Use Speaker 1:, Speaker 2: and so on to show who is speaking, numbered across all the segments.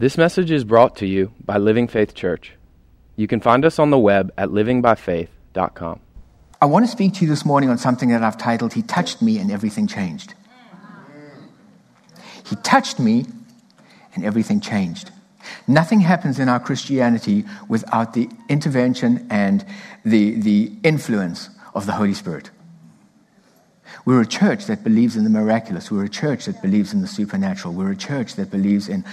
Speaker 1: This message is brought to you by Living Faith Church. You can find us on the web at livingbyfaith.com.
Speaker 2: I want to speak to you this morning on something that I've titled, He Touched Me and Everything Changed. He touched me and everything changed. Nothing happens in our Christianity without the intervention and the, the influence of the Holy Spirit. We're a church that believes in the miraculous. We're a church that believes in the supernatural. We're a church that believes in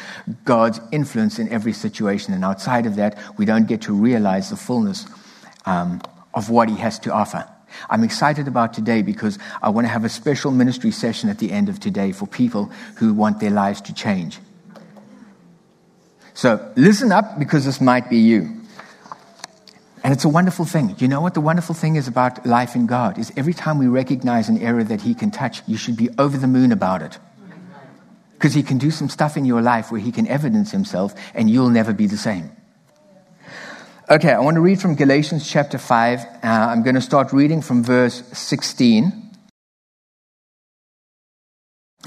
Speaker 2: God's influence in every situation. And outside of that, we don't get to realize the fullness um, of what He has to offer. I'm excited about today because I want to have a special ministry session at the end of today for people who want their lives to change. So listen up because this might be you. And it's a wonderful thing. You know what the wonderful thing is about life in God is every time we recognize an area that he can touch, you should be over the moon about it. Because he can do some stuff in your life where he can evidence himself and you'll never be the same. Okay, I want to read from Galatians chapter 5. Uh, I'm going to start reading from verse 16.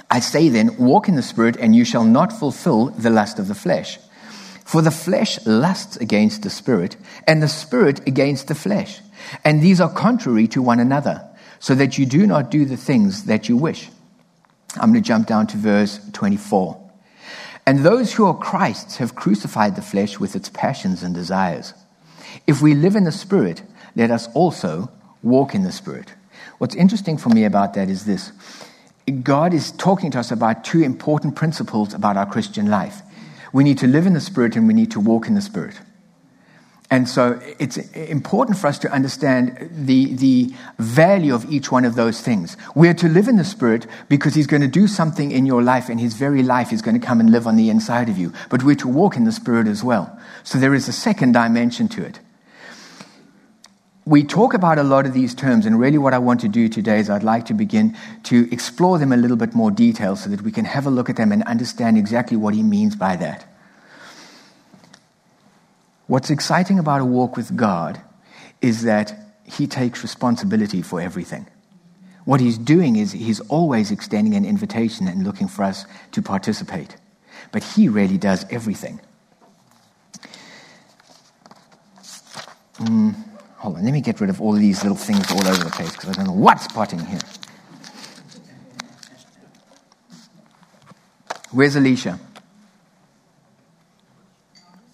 Speaker 2: I say then, walk in the Spirit, and you shall not fulfill the lust of the flesh. For the flesh lusts against the spirit, and the spirit against the flesh. And these are contrary to one another, so that you do not do the things that you wish. I'm going to jump down to verse 24. And those who are Christ's have crucified the flesh with its passions and desires. If we live in the spirit, let us also walk in the spirit. What's interesting for me about that is this God is talking to us about two important principles about our Christian life. We need to live in the Spirit and we need to walk in the Spirit. And so it's important for us to understand the, the value of each one of those things. We're to live in the Spirit because He's going to do something in your life, and His very life is going to come and live on the inside of you. But we're to walk in the Spirit as well. So there is a second dimension to it we talk about a lot of these terms, and really what I want to do today is I'd like to begin to explore them a little bit more detail so that we can have a look at them and understand exactly what he means by that. What's exciting about a walk with God is that he takes responsibility for everything. What he's doing is he's always extending an invitation and looking for us to participate. But he really does everything. Mm. Hold on, let me get rid of all these little things all over the place because I don't know what's potting here. Where's Alicia?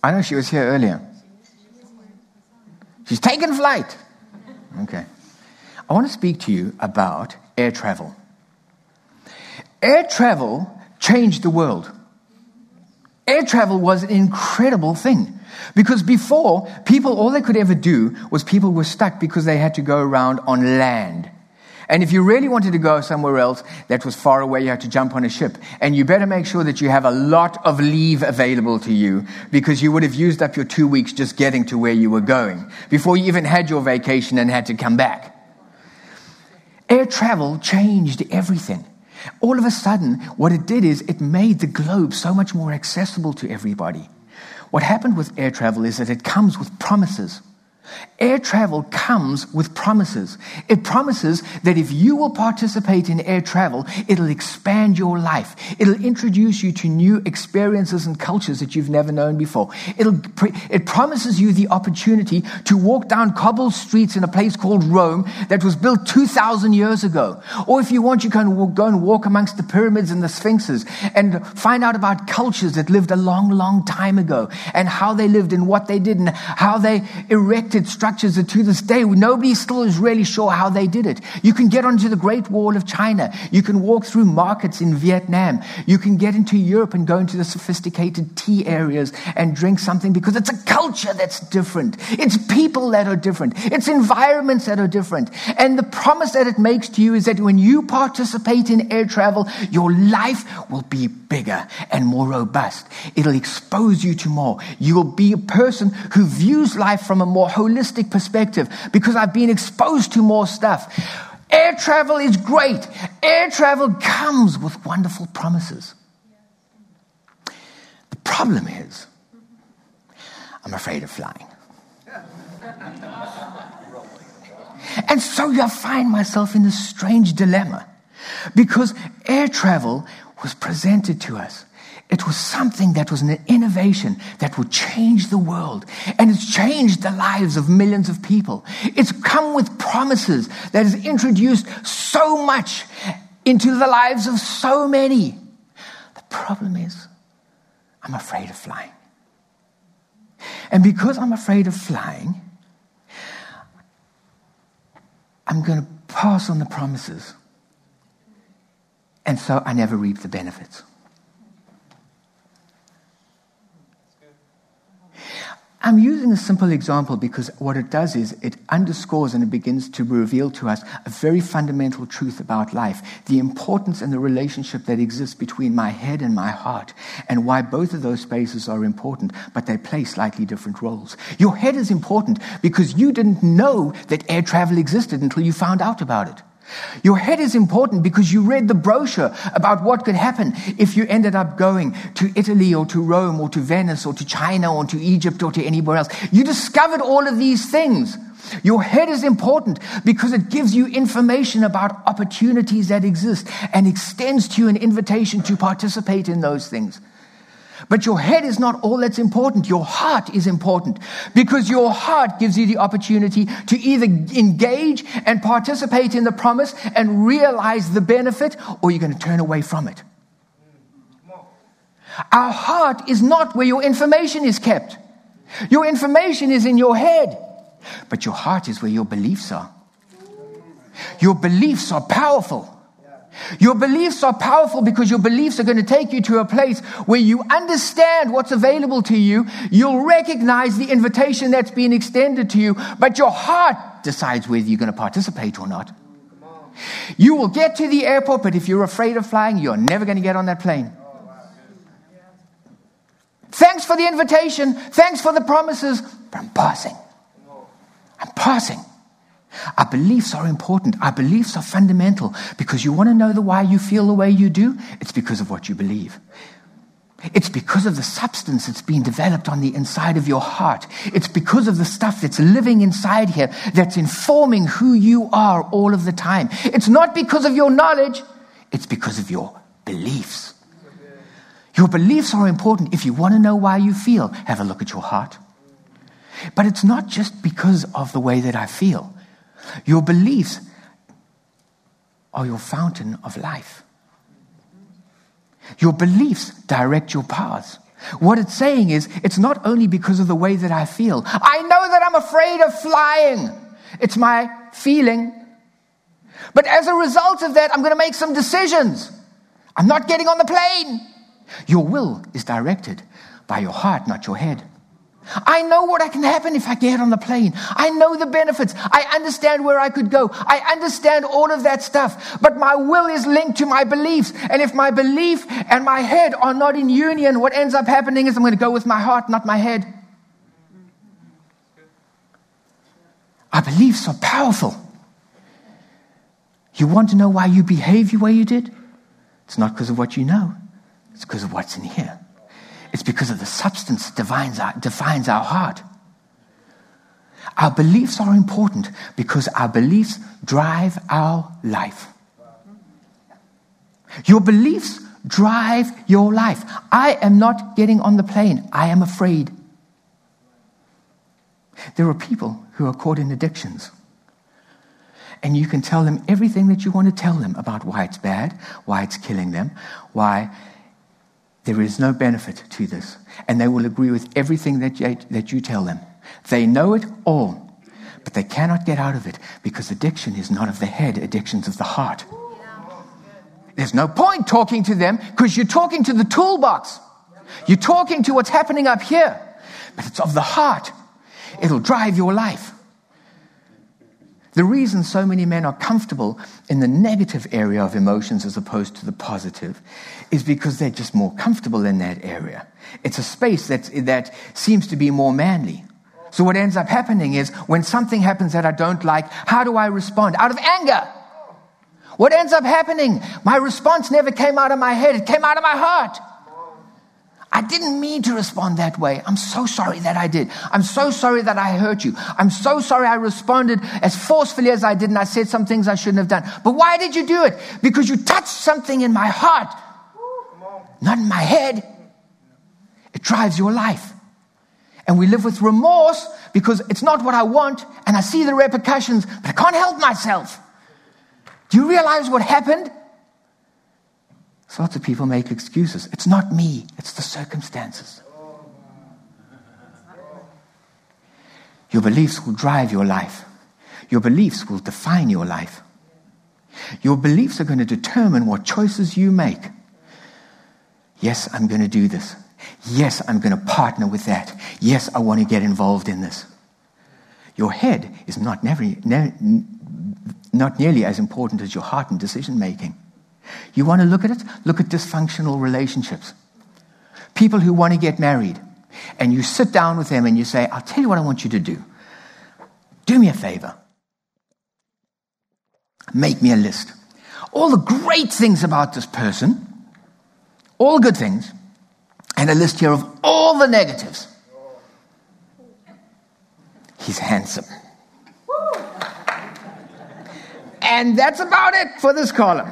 Speaker 2: I know she was here earlier. She's taken flight. Okay. I want to speak to you about air travel. Air travel changed the world. Air travel was an incredible thing. Because before, people, all they could ever do was people were stuck because they had to go around on land. And if you really wanted to go somewhere else that was far away, you had to jump on a ship. And you better make sure that you have a lot of leave available to you because you would have used up your two weeks just getting to where you were going before you even had your vacation and had to come back. Air travel changed everything. All of a sudden, what it did is it made the globe so much more accessible to everybody. What happened with air travel is that it comes with promises. Air travel comes with promises. It promises that if you will participate in air travel, it'll expand your life. It'll introduce you to new experiences and cultures that you've never known before. It'll, it promises you the opportunity to walk down cobbled streets in a place called Rome that was built 2,000 years ago. Or if you want, you can go and walk amongst the pyramids and the sphinxes and find out about cultures that lived a long, long time ago and how they lived and what they did and how they erected structures that to this day, nobody still is really sure how they did it. You can get onto the Great Wall of China. You can walk through markets in Vietnam. You can get into Europe and go into the sophisticated tea areas and drink something because it's a culture that's different. It's people that are different. It's environments that are different. And the promise that it makes to you is that when you participate in air travel, your life will be bigger and more robust. It'll expose you to more. You will be a person who views life from a more perspective because I've been exposed to more stuff. Air travel is great. Air travel comes with wonderful promises. The problem is, I'm afraid of flying. And so I find myself in this strange dilemma because air travel was presented to us It was something that was an innovation that would change the world. And it's changed the lives of millions of people. It's come with promises that has introduced so much into the lives of so many. The problem is, I'm afraid of flying. And because I'm afraid of flying, I'm going to pass on the promises. And so I never reap the benefits. I'm using a simple example because what it does is it underscores and it begins to reveal to us a very fundamental truth about life the importance and the relationship that exists between my head and my heart, and why both of those spaces are important, but they play slightly different roles. Your head is important because you didn't know that air travel existed until you found out about it. Your head is important because you read the brochure about what could happen if you ended up going to Italy or to Rome or to Venice or to China or to Egypt or to anywhere else. You discovered all of these things. Your head is important because it gives you information about opportunities that exist and extends to you an invitation to participate in those things. But your head is not all that's important. Your heart is important because your heart gives you the opportunity to either engage and participate in the promise and realize the benefit, or you're going to turn away from it. Our heart is not where your information is kept. Your information is in your head, but your heart is where your beliefs are. Your beliefs are powerful. Your beliefs are powerful because your beliefs are going to take you to a place where you understand what's available to you. You'll recognize the invitation that's been extended to you, but your heart decides whether you're going to participate or not. You will get to the airport, but if you're afraid of flying, you're never going to get on that plane. Thanks for the invitation. Thanks for the promises, but I'm passing. I'm passing. Our beliefs are important. Our beliefs are fundamental because you want to know the why you feel the way you do? It's because of what you believe. It's because of the substance that's being developed on the inside of your heart. It's because of the stuff that's living inside here that's informing who you are all of the time. It's not because of your knowledge, it's because of your beliefs. Your beliefs are important. If you want to know why you feel, have a look at your heart. But it's not just because of the way that I feel. Your beliefs are your fountain of life. Your beliefs direct your paths. What it's saying is, it's not only because of the way that I feel. I know that I'm afraid of flying. It's my feeling. But as a result of that, I'm going to make some decisions. I'm not getting on the plane. Your will is directed by your heart, not your head. I know what can happen if I get on the plane. I know the benefits. I understand where I could go. I understand all of that stuff. But my will is linked to my beliefs. And if my belief and my head are not in union, what ends up happening is I'm going to go with my heart, not my head. Our beliefs are powerful. You want to know why you behave the way you did? It's not because of what you know, it's because of what's in here. It's because of the substance that defines our, defines our heart. Our beliefs are important because our beliefs drive our life. Your beliefs drive your life. I am not getting on the plane. I am afraid. There are people who are caught in addictions. And you can tell them everything that you want to tell them about why it's bad, why it's killing them, why there is no benefit to this. And they will agree with everything that you, that you tell them. They know it all, but they cannot get out of it because addiction is not of the head, addiction's of the heart. There's no point talking to them because you're talking to the toolbox. You're talking to what's happening up here, but it's of the heart. It'll drive your life. The reason so many men are comfortable in the negative area of emotions as opposed to the positive is because they're just more comfortable in that area. It's a space that's, that seems to be more manly. So what ends up happening is when something happens that I don't like, how do I respond? Out of anger. What ends up happening? My response never came out of my head. It came out of my heart. I didn't mean to respond that way. I'm so sorry that I did. I'm so sorry that I hurt you. I'm so sorry I responded as forcefully as I did and I said some things I shouldn't have done. But why did you do it? Because you touched something in my heart, not in my head. It drives your life. And we live with remorse because it's not what I want and I see the repercussions, but I can't help myself. Do you realize what happened? So lots of people make excuses. It's not me, it's the circumstances. Your beliefs will drive your life. Your beliefs will define your life. Your beliefs are going to determine what choices you make. Yes, I'm going to do this. Yes, I'm going to partner with that. Yes, I want to get involved in this. Your head is not, never, ne- not nearly as important as your heart and decision making. You want to look at it? Look at dysfunctional relationships. People who want to get married, and you sit down with them and you say, I'll tell you what I want you to do. Do me a favor. Make me a list. All the great things about this person, all the good things, and a list here of all the negatives. He's handsome. And that's about it for this column.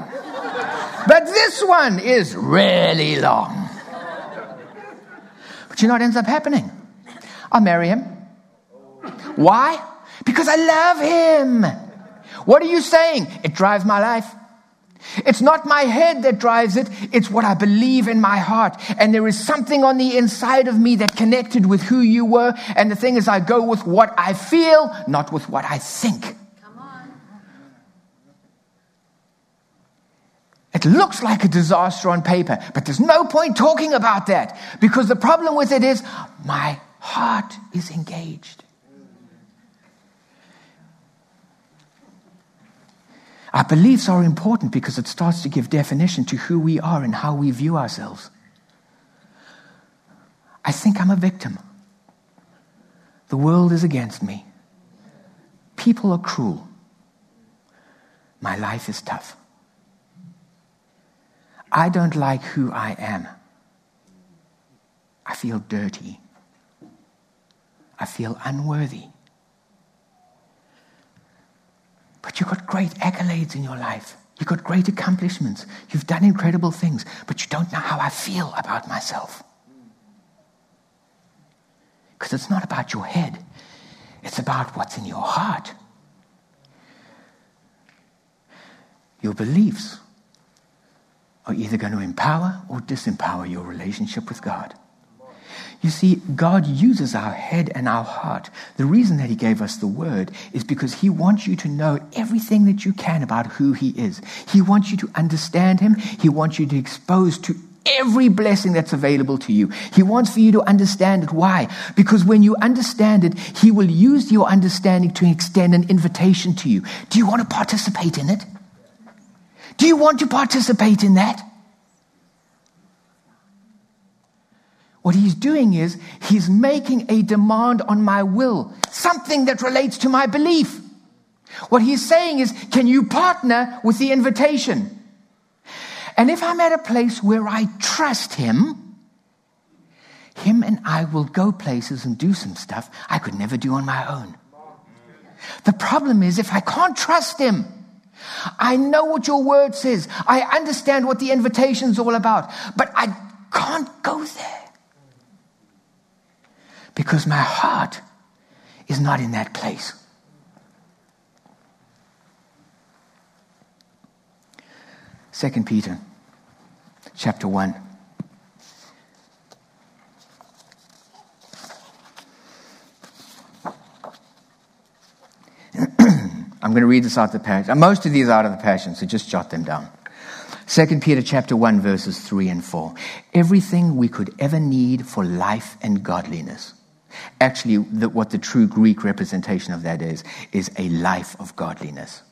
Speaker 2: But this one is really long. But you know what ends up happening? I'll marry him. Why? Because I love him. What are you saying? It drives my life. It's not my head that drives it, it's what I believe in my heart. And there is something on the inside of me that connected with who you were. And the thing is, I go with what I feel, not with what I think. It looks like a disaster on paper, but there's no point talking about that because the problem with it is my heart is engaged. Our beliefs are important because it starts to give definition to who we are and how we view ourselves. I think I'm a victim. The world is against me. People are cruel. My life is tough. I don't like who I am. I feel dirty. I feel unworthy. But you've got great accolades in your life. You've got great accomplishments. You've done incredible things, but you don't know how I feel about myself. Because it's not about your head, it's about what's in your heart. Your beliefs are either going to empower or disempower your relationship with God. You see, God uses our head and our heart. The reason that He gave us the Word is because He wants you to know everything that you can about who He is. He wants you to understand Him. He wants you to expose to every blessing that's available to you. He wants for you to understand it. Why? Because when you understand it, He will use your understanding to extend an invitation to you. Do you want to participate in it? Do you want to participate in that? What he's doing is he's making a demand on my will, something that relates to my belief. What he's saying is, can you partner with the invitation? And if I'm at a place where I trust him, him and I will go places and do some stuff I could never do on my own. The problem is, if I can't trust him, I know what your word says. I understand what the invitation's all about, but I can't go there because my heart is not in that place. Second Peter chapter 1. I'm going to read this out of the Passion. Most of these are out of the Passion, so just jot them down. 2 Peter chapter 1 verses 3 and 4. Everything we could ever need for life and godliness Actually, the, what the true Greek representation of that is, is a life of godliness.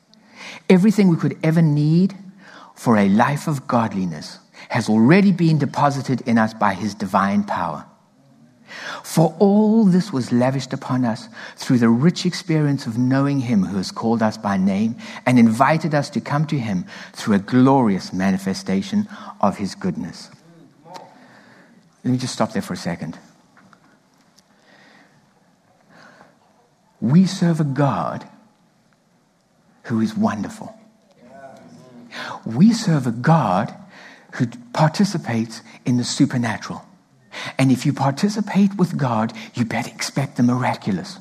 Speaker 2: Everything we could ever need for a life of godliness has already been deposited in us by his divine power. For all this was lavished upon us through the rich experience of knowing him who has called us by name and invited us to come to him through a glorious manifestation of his goodness. Let me just stop there for a second. We serve a God who is wonderful. We serve a God who participates in the supernatural. And if you participate with God, you better expect the miraculous.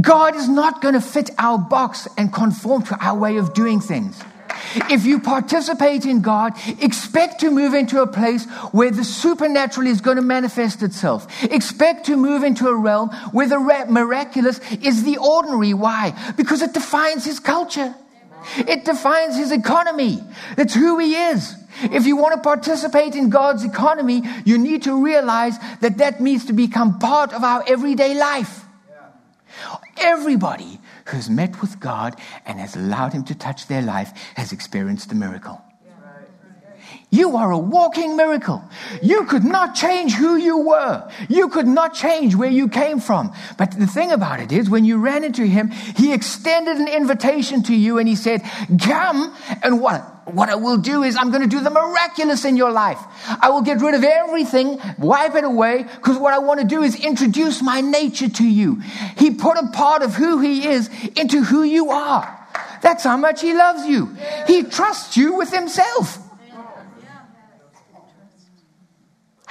Speaker 2: God is not going to fit our box and conform to our way of doing things. If you participate in God, expect to move into a place where the supernatural is going to manifest itself. Expect to move into a realm where the miraculous is the ordinary. Why? Because it defines his culture. It defines his economy. It's who he is. If you want to participate in God's economy, you need to realize that that needs to become part of our everyday life. Everybody who has met with God and has allowed Him to touch their life has experienced a miracle. You are a walking miracle. You could not change who you were. You could not change where you came from. But the thing about it is, when you ran into him, he extended an invitation to you and he said, Come, and what? What I will do is I'm going to do the miraculous in your life. I will get rid of everything, wipe it away, because what I want to do is introduce my nature to you. He put a part of who he is into who you are. That's how much he loves you. He trusts you with himself.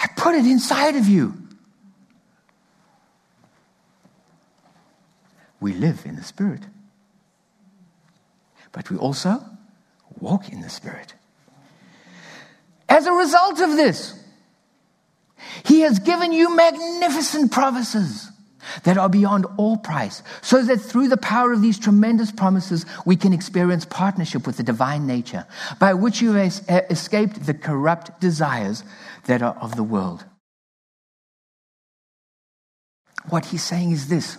Speaker 2: I put it inside of you. We live in the Spirit, but we also walk in the Spirit. As a result of this, He has given you magnificent promises that are beyond all price, so that through the power of these tremendous promises, we can experience partnership with the divine nature, by which you have escaped the corrupt desires that are of the world. What he's saying is this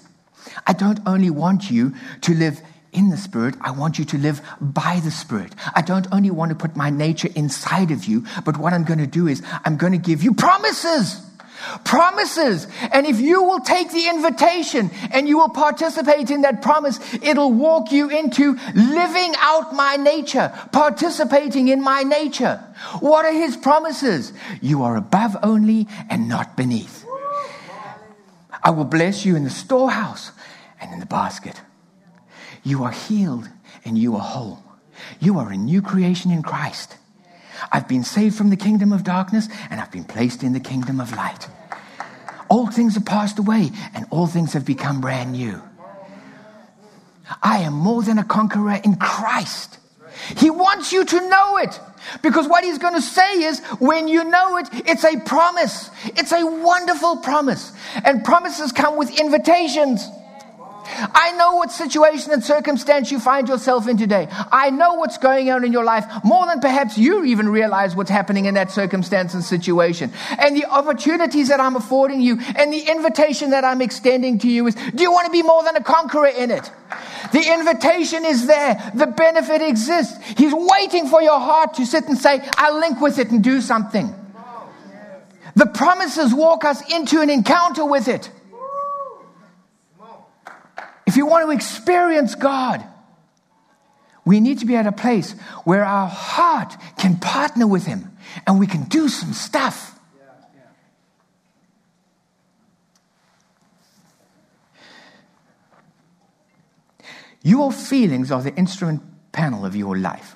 Speaker 2: I don't only want you to live in the Spirit, I want you to live by the Spirit. I don't only want to put my nature inside of you, but what I'm going to do is I'm going to give you promises. Promises. And if you will take the invitation and you will participate in that promise, it'll walk you into living out my nature, participating in my nature. What are his promises? You are above only and not beneath. I will bless you in the storehouse and in the basket. You are healed and you are whole. You are a new creation in Christ. I've been saved from the kingdom of darkness and I've been placed in the kingdom of light. All things have passed away and all things have become brand new. I am more than a conqueror in Christ. He wants you to know it because what he's going to say is when you know it, it's a promise. It's a wonderful promise. And promises come with invitations. I know what situation and circumstance you find yourself in today. I know what's going on in your life more than perhaps you even realize what's happening in that circumstance and situation. And the opportunities that I'm affording you and the invitation that I'm extending to you is do you want to be more than a conqueror in it? The invitation is there. The benefit exists. He's waiting for your heart to sit and say, I'll link with it and do something. The promises walk us into an encounter with it. If you want to experience God, we need to be at a place where our heart can partner with Him and we can do some stuff. Your feelings are the instrument panel of your life.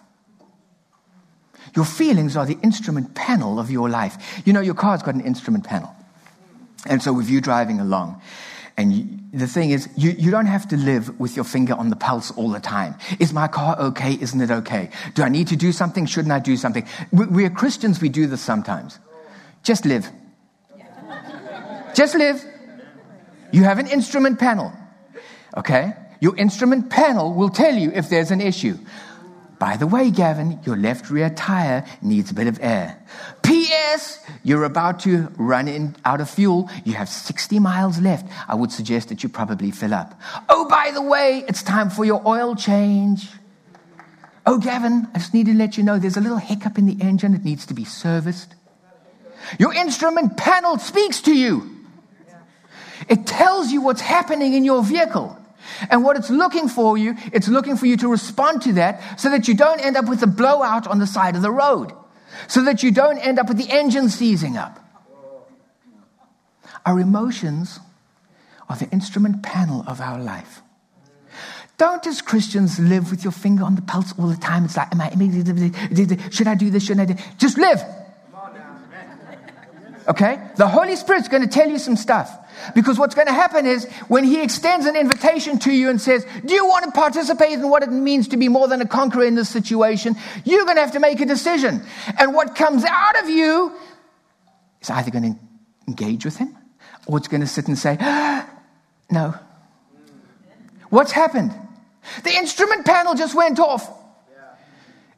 Speaker 2: Your feelings are the instrument panel of your life. You know, your car's got an instrument panel. And so, with you driving along, and the thing is, you, you don't have to live with your finger on the pulse all the time. Is my car okay? Isn't it okay? Do I need to do something? Shouldn't I do something? We, we're Christians, we do this sometimes. Just live. Just live. You have an instrument panel. Okay? Your instrument panel will tell you if there's an issue. By the way, Gavin, your left rear tire needs a bit of air. P.S. You're about to run in, out of fuel. You have 60 miles left. I would suggest that you probably fill up. Oh, by the way, it's time for your oil change. Oh, Gavin, I just need to let you know there's a little hiccup in the engine. It needs to be serviced. Your instrument panel speaks to you. It tells you what's happening in your vehicle. And what it's looking for you, it's looking for you to respond to that so that you don't end up with a blowout on the side of the road. So that you don't end up with the engine seizing up. Our emotions are the instrument panel of our life. Don't as Christians live with your finger on the pulse all the time. It's like, am I, should I do this? Shouldn't I do? Just live. Okay? The Holy Spirit's going to tell you some stuff. Because what's going to happen is when He extends an invitation to you and says, Do you want to participate in what it means to be more than a conqueror in this situation? You're going to have to make a decision. And what comes out of you is either going to engage with Him or it's going to sit and say, ah, No. What's happened? The instrument panel just went off.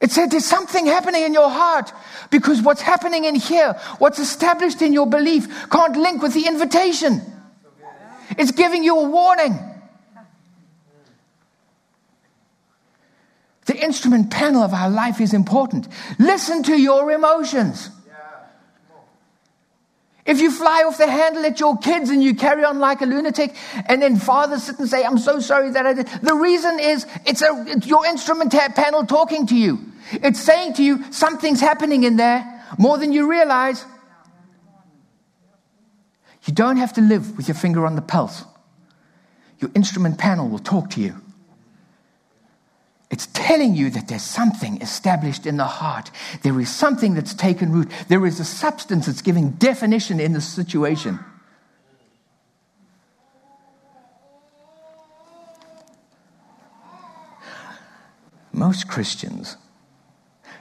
Speaker 2: It said there's something happening in your heart because what's happening in here, what's established in your belief, can't link with the invitation. It's giving you a warning. The instrument panel of our life is important. Listen to your emotions. If you fly off the handle at your kids and you carry on like a lunatic, and then fathers sit and say, I'm so sorry that I did. The reason is it's, a, it's your instrument panel talking to you. It's saying to you, something's happening in there more than you realize. You don't have to live with your finger on the pulse. Your instrument panel will talk to you. It's telling you that there's something established in the heart. There is something that's taken root. There is a substance that's giving definition in the situation. Most Christians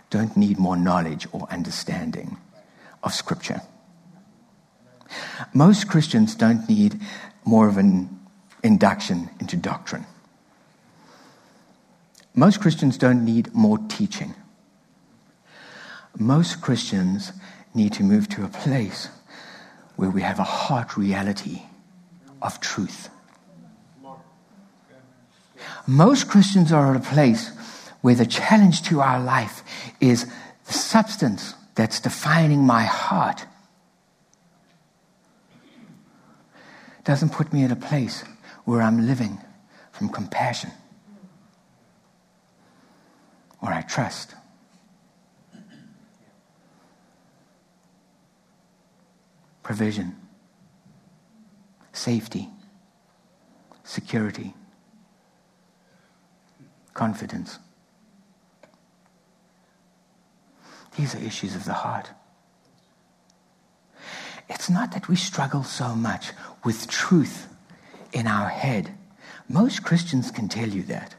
Speaker 2: don't need more knowledge or understanding of Scripture. Most Christians don't need more of an induction into doctrine. Most Christians don't need more teaching. Most Christians need to move to a place where we have a heart reality of truth. Most Christians are at a place where the challenge to our life is the substance that's defining my heart. Doesn't put me at a place where I'm living from compassion or I trust. Provision, safety, security, confidence. These are issues of the heart. It's not that we struggle so much with truth in our head. Most Christians can tell you that.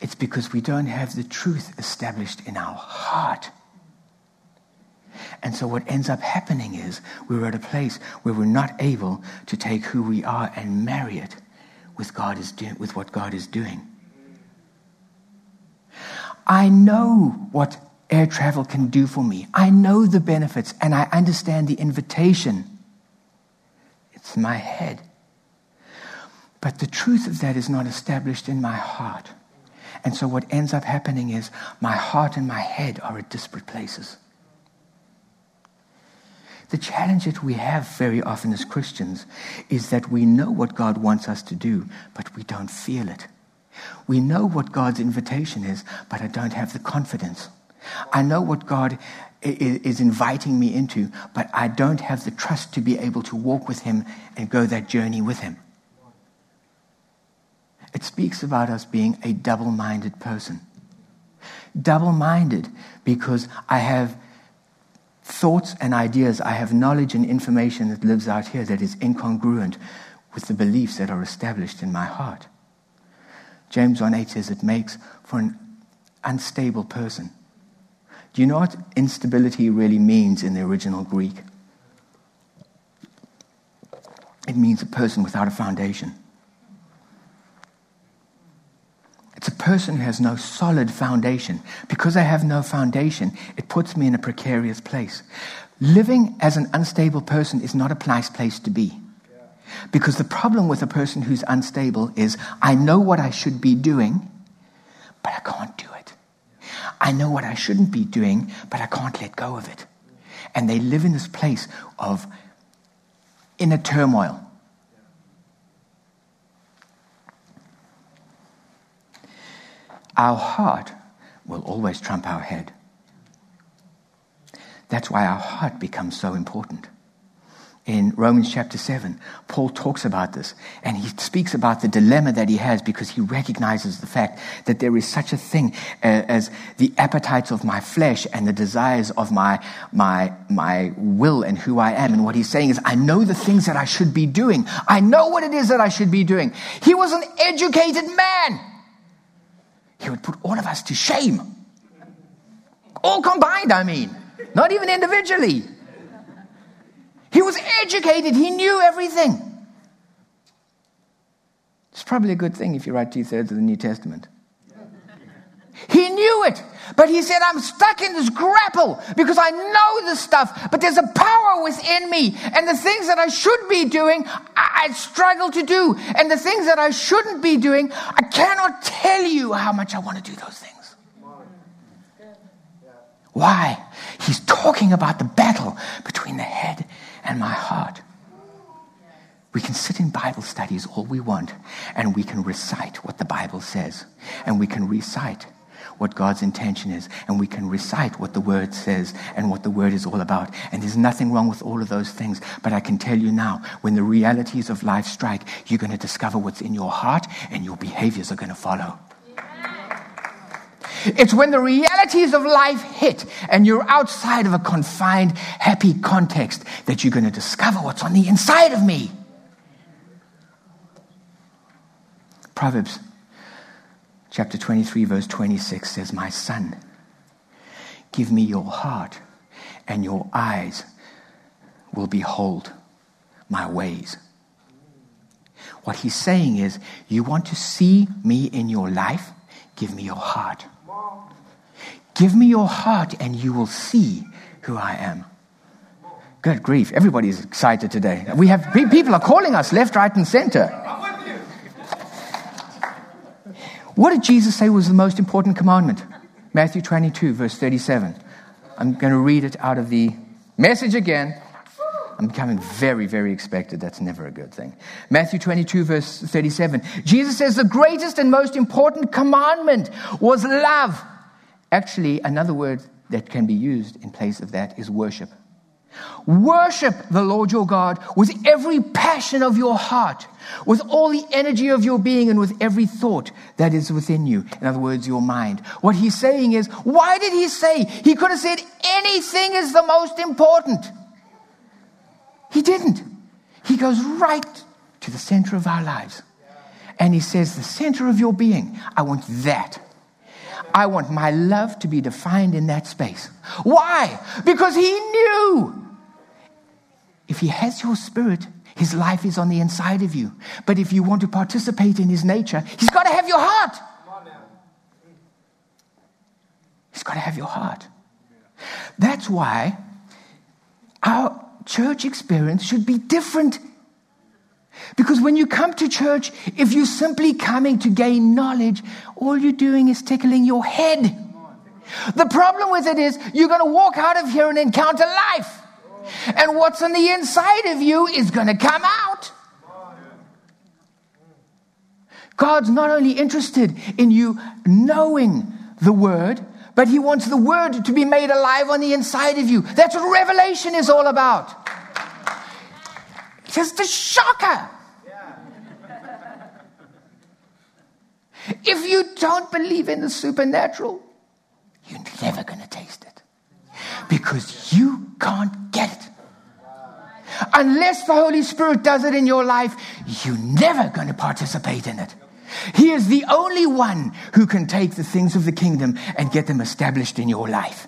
Speaker 2: It's because we don't have the truth established in our heart. And so what ends up happening is we're at a place where we're not able to take who we are and marry it with God is do- with what God is doing. I know what air travel can do for me. I know the benefits and I understand the invitation. It's my head. But the truth of that is not established in my heart. And so what ends up happening is my heart and my head are at disparate places. The challenge that we have very often as Christians is that we know what God wants us to do, but we don't feel it. We know what God's invitation is, but I don't have the confidence. I know what God is inviting me into, but I don't have the trust to be able to walk with Him and go that journey with Him. It speaks about us being a double minded person. Double minded because I have thoughts and ideas, I have knowledge and information that lives out here that is incongruent with the beliefs that are established in my heart. James 1 8 says it makes for an unstable person. Do you know what instability really means in the original Greek? It means a person without a foundation. It's a person who has no solid foundation. Because I have no foundation, it puts me in a precarious place. Living as an unstable person is not a nice place to be. Because the problem with a person who's unstable is I know what I should be doing, but I can't do it. I know what I shouldn't be doing, but I can't let go of it. And they live in this place of inner turmoil. Our heart will always trump our head. That's why our heart becomes so important. In Romans chapter 7, Paul talks about this and he speaks about the dilemma that he has because he recognizes the fact that there is such a thing as the appetites of my flesh and the desires of my, my, my will and who I am. And what he's saying is, I know the things that I should be doing. I know what it is that I should be doing. He was an educated man. He would put all of us to shame. All combined, I mean, not even individually. He was educated, he knew everything. It's probably a good thing if you write two thirds of the New Testament. He knew it, but he said, I'm stuck in this grapple because I know this stuff, but there's a power within me, and the things that I should be doing, I, I struggle to do. And the things that I shouldn't be doing, I cannot tell you how much I want to do those things. Why? He's talking about the battle between the head and my heart. We can sit in Bible studies all we want, and we can recite what the Bible says, and we can recite what God's intention is, and we can recite what the Word says and what the Word is all about. And there's nothing wrong with all of those things. But I can tell you now, when the realities of life strike, you're going to discover what's in your heart, and your behaviors are going to follow. It's when the realities of life hit and you're outside of a confined, happy context that you're going to discover what's on the inside of me. Proverbs chapter 23, verse 26 says, My son, give me your heart, and your eyes will behold my ways. What he's saying is, You want to see me in your life? Give me your heart. Give me your heart and you will see who I am. Good grief. Everybody is excited today. We have people are calling us left, right, and center. What did Jesus say was the most important commandment? Matthew 22, verse 37. I'm going to read it out of the message again. I'm becoming very, very expected. That's never a good thing. Matthew 22, verse 37. Jesus says the greatest and most important commandment was love. Actually, another word that can be used in place of that is worship. Worship the Lord your God with every passion of your heart, with all the energy of your being, and with every thought that is within you. In other words, your mind. What he's saying is, why did he say? He could have said anything is the most important. He didn't. He goes right to the center of our lives. And he says, the center of your being, I want that. I want my love to be defined in that space. Why? Because he knew if he has your spirit, his life is on the inside of you. But if you want to participate in his nature, he's got to have your heart. He's got to have your heart. That's why our church experience should be different because when you come to church, if you're simply coming to gain knowledge, all you're doing is tickling your head. The problem with it is you're going to walk out of here and encounter life. And what's on the inside of you is going to come out. God's not only interested in you knowing the word, but he wants the word to be made alive on the inside of you. That's what revelation is all about. It's just a shocker. If you don't believe in the supernatural, you're never going to taste it because you can't get it. Unless the Holy Spirit does it in your life, you're never going to participate in it. He is the only one who can take the things of the kingdom and get them established in your life.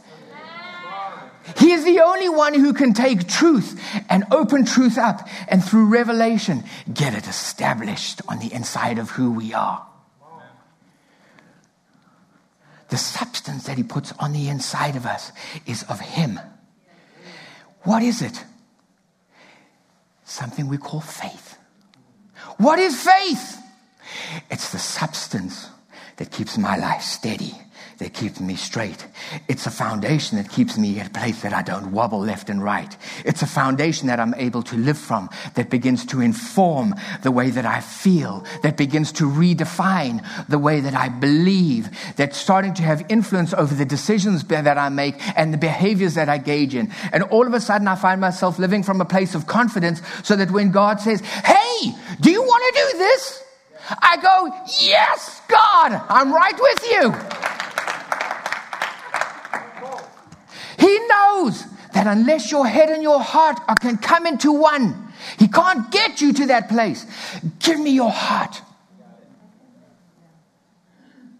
Speaker 2: He is the only one who can take truth and open truth up and through revelation get it established on the inside of who we are. The substance that He puts on the inside of us is of Him. What is it? Something we call faith. What is faith? It's the substance that keeps my life steady that keeps me straight. It's a foundation that keeps me at a place that I don't wobble left and right. It's a foundation that I'm able to live from that begins to inform the way that I feel, that begins to redefine the way that I believe, that's starting to have influence over the decisions that I make and the behaviors that I gauge in. And all of a sudden, I find myself living from a place of confidence so that when God says, Hey, do you want to do this? I go, Yes, God, I'm right with you. He knows that unless your head and your heart can come into one, He can't get you to that place. Give me your heart.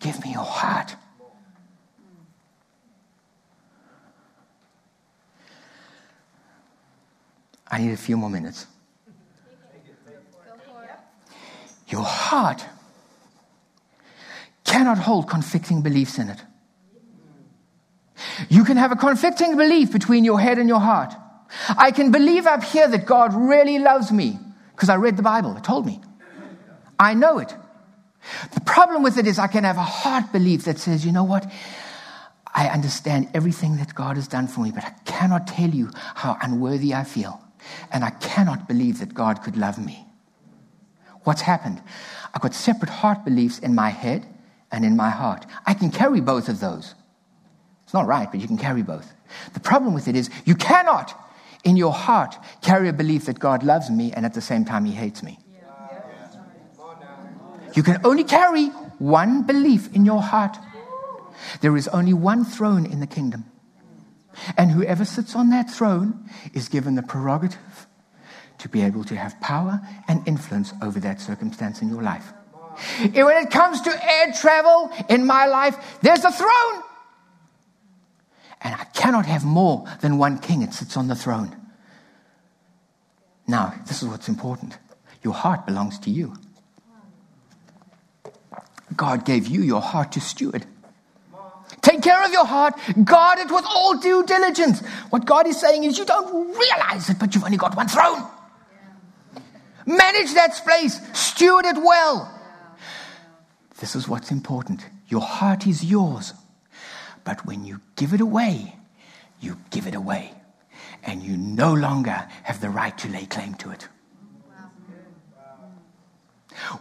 Speaker 2: Give me your heart. I need a few more minutes. Your heart cannot hold conflicting beliefs in it. You can have a conflicting belief between your head and your heart. I can believe up here that God really loves me because I read the Bible. It told me. I know it. The problem with it is I can have a heart belief that says, you know what? I understand everything that God has done for me, but I cannot tell you how unworthy I feel. And I cannot believe that God could love me. What's happened? I've got separate heart beliefs in my head and in my heart. I can carry both of those. It's not right, but you can carry both. The problem with it is you cannot, in your heart, carry a belief that God loves me and at the same time he hates me. You can only carry one belief in your heart. There is only one throne in the kingdom. And whoever sits on that throne is given the prerogative to be able to have power and influence over that circumstance in your life. When it comes to air travel in my life, there's a throne. And I cannot have more than one king that sits on the throne. Now, this is what's important your heart belongs to you. God gave you your heart to steward. Take care of your heart. Guard it with all due diligence. What God is saying is, you don't realize it, but you've only got one throne. Manage that space, steward it well. This is what's important. Your heart is yours. But when you give it away, you give it away. And you no longer have the right to lay claim to it.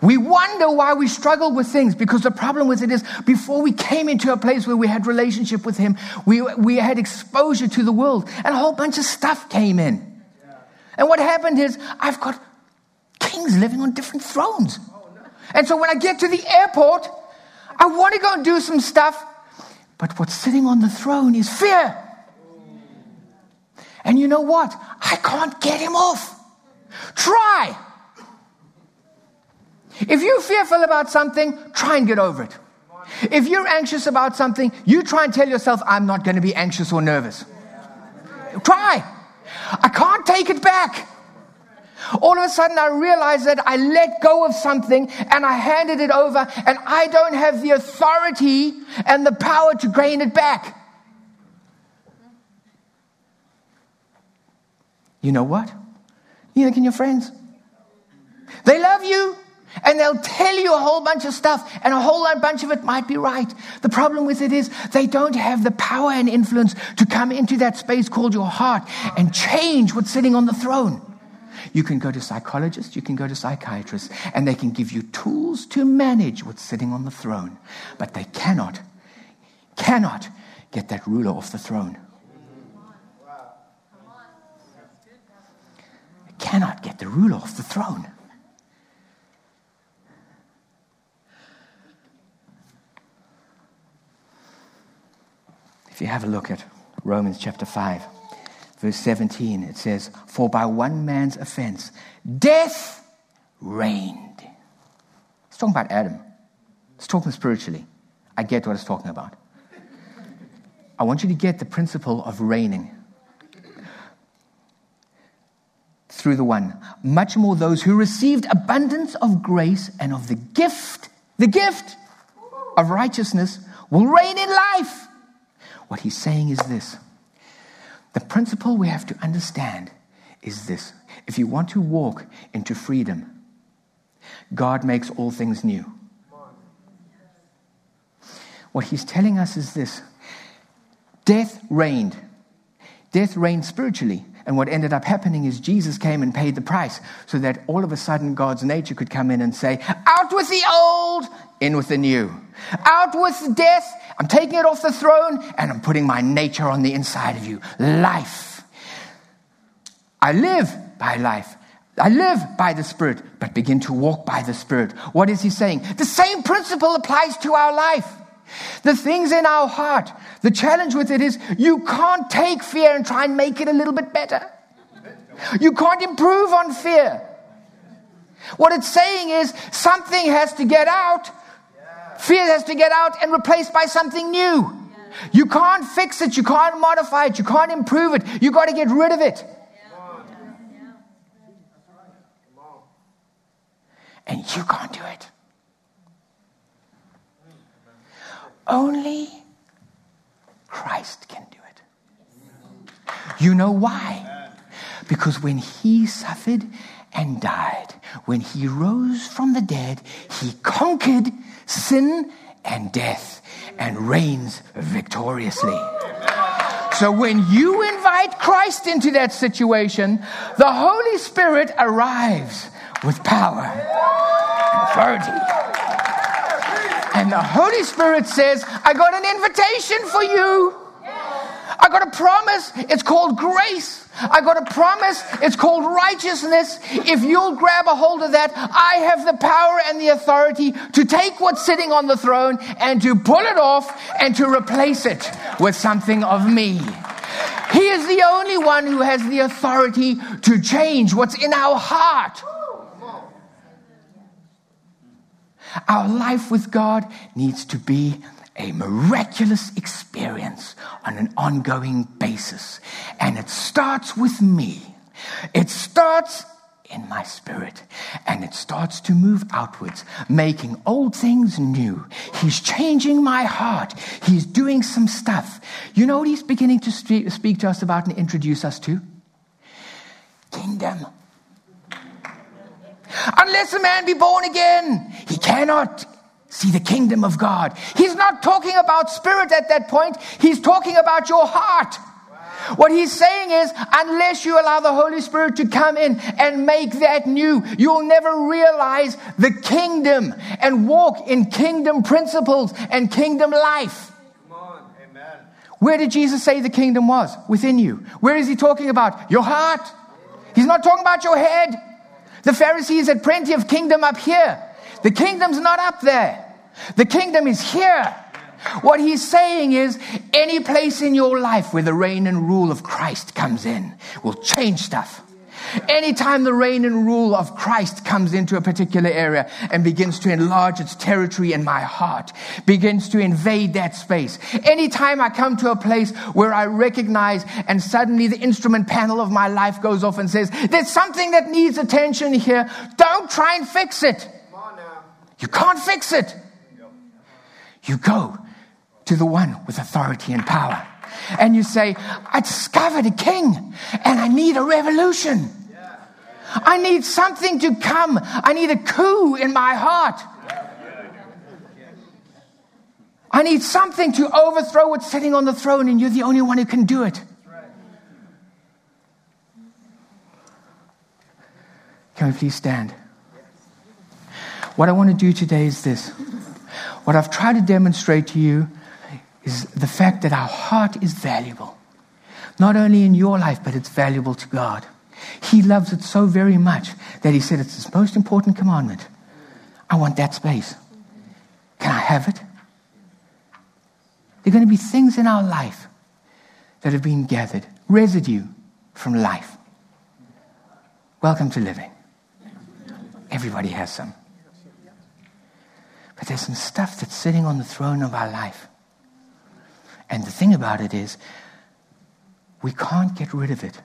Speaker 2: We wonder why we struggle with things because the problem with it is before we came into a place where we had relationship with him, we, we had exposure to the world and a whole bunch of stuff came in. And what happened is I've got kings living on different thrones. And so when I get to the airport, I want to go and do some stuff, but what's sitting on the throne is fear. And you know what? I can't get him off. Try. If you're fearful about something, try and get over it. If you're anxious about something, you try and tell yourself, I'm not going to be anxious or nervous. Try. I can't take it back. All of a sudden, I realized that I let go of something and I handed it over, and I don't have the authority and the power to gain it back. You know what? Neither can your friends. They love you. And they'll tell you a whole bunch of stuff, and a whole bunch of it might be right. The problem with it is they don't have the power and influence to come into that space called your heart and change what's sitting on the throne. You can go to psychologists, you can go to psychiatrists, and they can give you tools to manage what's sitting on the throne. But they cannot, cannot get that ruler off the throne. They cannot get the ruler off the throne. If you have a look at Romans chapter 5, verse 17, it says, For by one man's offense, death reigned. It's talking about Adam. It's talking spiritually. I get what it's talking about. I want you to get the principle of reigning through the one. Much more those who received abundance of grace and of the gift, the gift of righteousness, will reign in life. What he's saying is this the principle we have to understand is this if you want to walk into freedom, God makes all things new. what he's telling us is this death reigned. Death reigned spiritually. And what ended up happening is Jesus came and paid the price so that all of a sudden God's nature could come in and say, Out with the old, in with the new. Out with death, I'm taking it off the throne, and I'm putting my nature on the inside of you. Life. I live by life. I live by the Spirit, but begin to walk by the Spirit. What is he saying? The same principle applies to our life. The things in our heart, the challenge with it is you can't take fear and try and make it a little bit better. You can't improve on fear. What it's saying is something has to get out, fear has to get out and replaced by something new. You can't fix it, you can't modify it, you can't improve it, you got to get rid of it. And you can't do it. Only Christ can do it. You know why? Because when he suffered and died, when he rose from the dead, he conquered sin and death and reigns victoriously. So when you invite Christ into that situation, the Holy Spirit arrives with power and authority. And the Holy Spirit says, I got an invitation for you. I got a promise. It's called grace. I got a promise. It's called righteousness. If you'll grab a hold of that, I have the power and the authority to take what's sitting on the throne and to pull it off and to replace it with something of me. He is the only one who has the authority to change what's in our heart. Our life with God needs to be a miraculous experience on an ongoing basis. And it starts with me. It starts in my spirit and it starts to move outwards, making old things new. He's changing my heart. He's doing some stuff. You know what he's beginning to speak to us about and introduce us to? Kingdom. Unless a man be born again, he cannot see the kingdom of God. He's not talking about spirit at that point, he's talking about your heart. What he's saying is, unless you allow the Holy Spirit to come in and make that new, you'll never realize the kingdom and walk in kingdom principles and kingdom life. Where did Jesus say the kingdom was? Within you. Where is he talking about? Your heart. He's not talking about your head. The Pharisees had plenty of kingdom up here. The kingdom's not up there. The kingdom is here. What he's saying is any place in your life where the reign and rule of Christ comes in will change stuff. Anytime the reign and rule of Christ comes into a particular area and begins to enlarge its territory in my heart, begins to invade that space. Anytime I come to a place where I recognize and suddenly the instrument panel of my life goes off and says, there's something that needs attention here. Don't try and fix it. You can't fix it. You go to the one with authority and power and you say, I discovered a king and I need a revolution. I need something to come. I need a coup in my heart. I need something to overthrow what's sitting on the throne, and you're the only one who can do it. Can we please stand? What I want to do today is this. What I've tried to demonstrate to you is the fact that our heart is valuable. Not only in your life, but it's valuable to God. He loves it so very much that He said it's His most important commandment. I want that space. Can I have it? There are going to be things in our life that have been gathered, residue from life. Welcome to living. Everybody has some. But there's some stuff that's sitting on the throne of our life and the thing about it is, we can't get rid of it.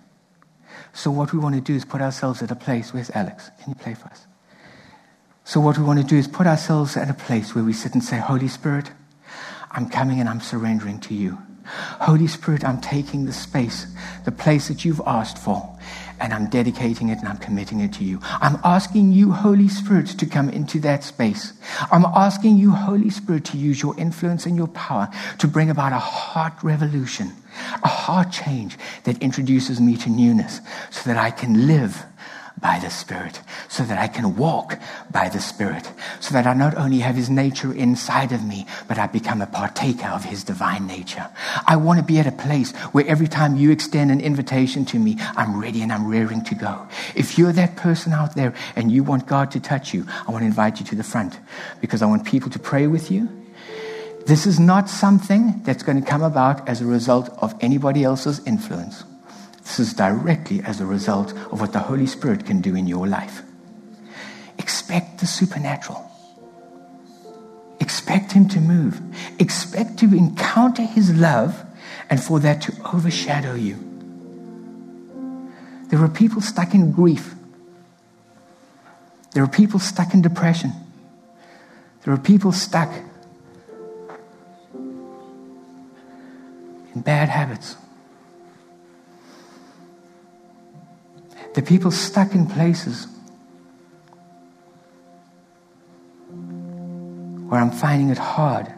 Speaker 2: So, what we want to do is put ourselves at a place. Where's Alex? Can you play for us? So, what we want to do is put ourselves at a place where we sit and say, Holy Spirit, I'm coming and I'm surrendering to you. Holy Spirit, I'm taking the space, the place that you've asked for, and I'm dedicating it and I'm committing it to you. I'm asking you, Holy Spirit, to come into that space. I'm asking you, Holy Spirit, to use your influence and your power to bring about a heart revolution, a heart change that introduces me to newness so that I can live by the Spirit, so that I can walk by the Spirit, so that I not only have His nature inside of me, but I become a partaker of His divine nature. I want to be at a place where every time you extend an invitation to me, I'm ready and I'm rearing to go. If you're that person out there and you want God to touch you, I want to invite you to the front because I want people to pray with you. This is not something that's going to come about as a result of anybody else's influence. This is directly as a result of what the Holy Spirit can do in your life. Expect the supernatural. Expect Him to move. Expect to encounter His love and for that to overshadow you. There are people stuck in grief. There are people stuck in depression. There are people stuck in bad habits. The people stuck in places where I'm finding it hard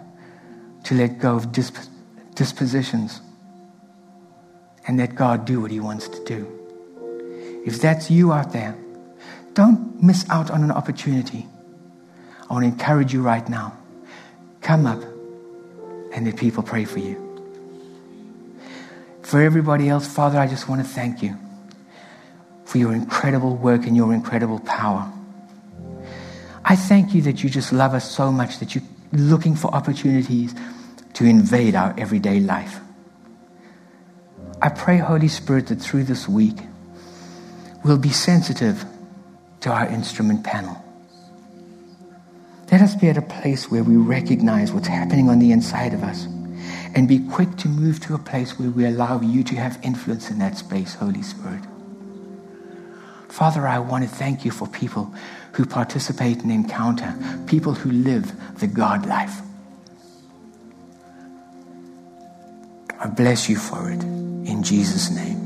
Speaker 2: to let go of disp- dispositions and let God do what He wants to do. If that's you out there, don't miss out on an opportunity. I want to encourage you right now. Come up and let people pray for you. For everybody else, Father, I just want to thank you for your incredible work and your incredible power. I thank you that you just love us so much that you're looking for opportunities to invade our everyday life. I pray, Holy Spirit, that through this week, we'll be sensitive to our instrument panel. Let us be at a place where we recognize what's happening on the inside of us and be quick to move to a place where we allow you to have influence in that space, Holy Spirit. Father, I want to thank you for people who participate in encounter, people who live the God life. I bless you for it in Jesus' name.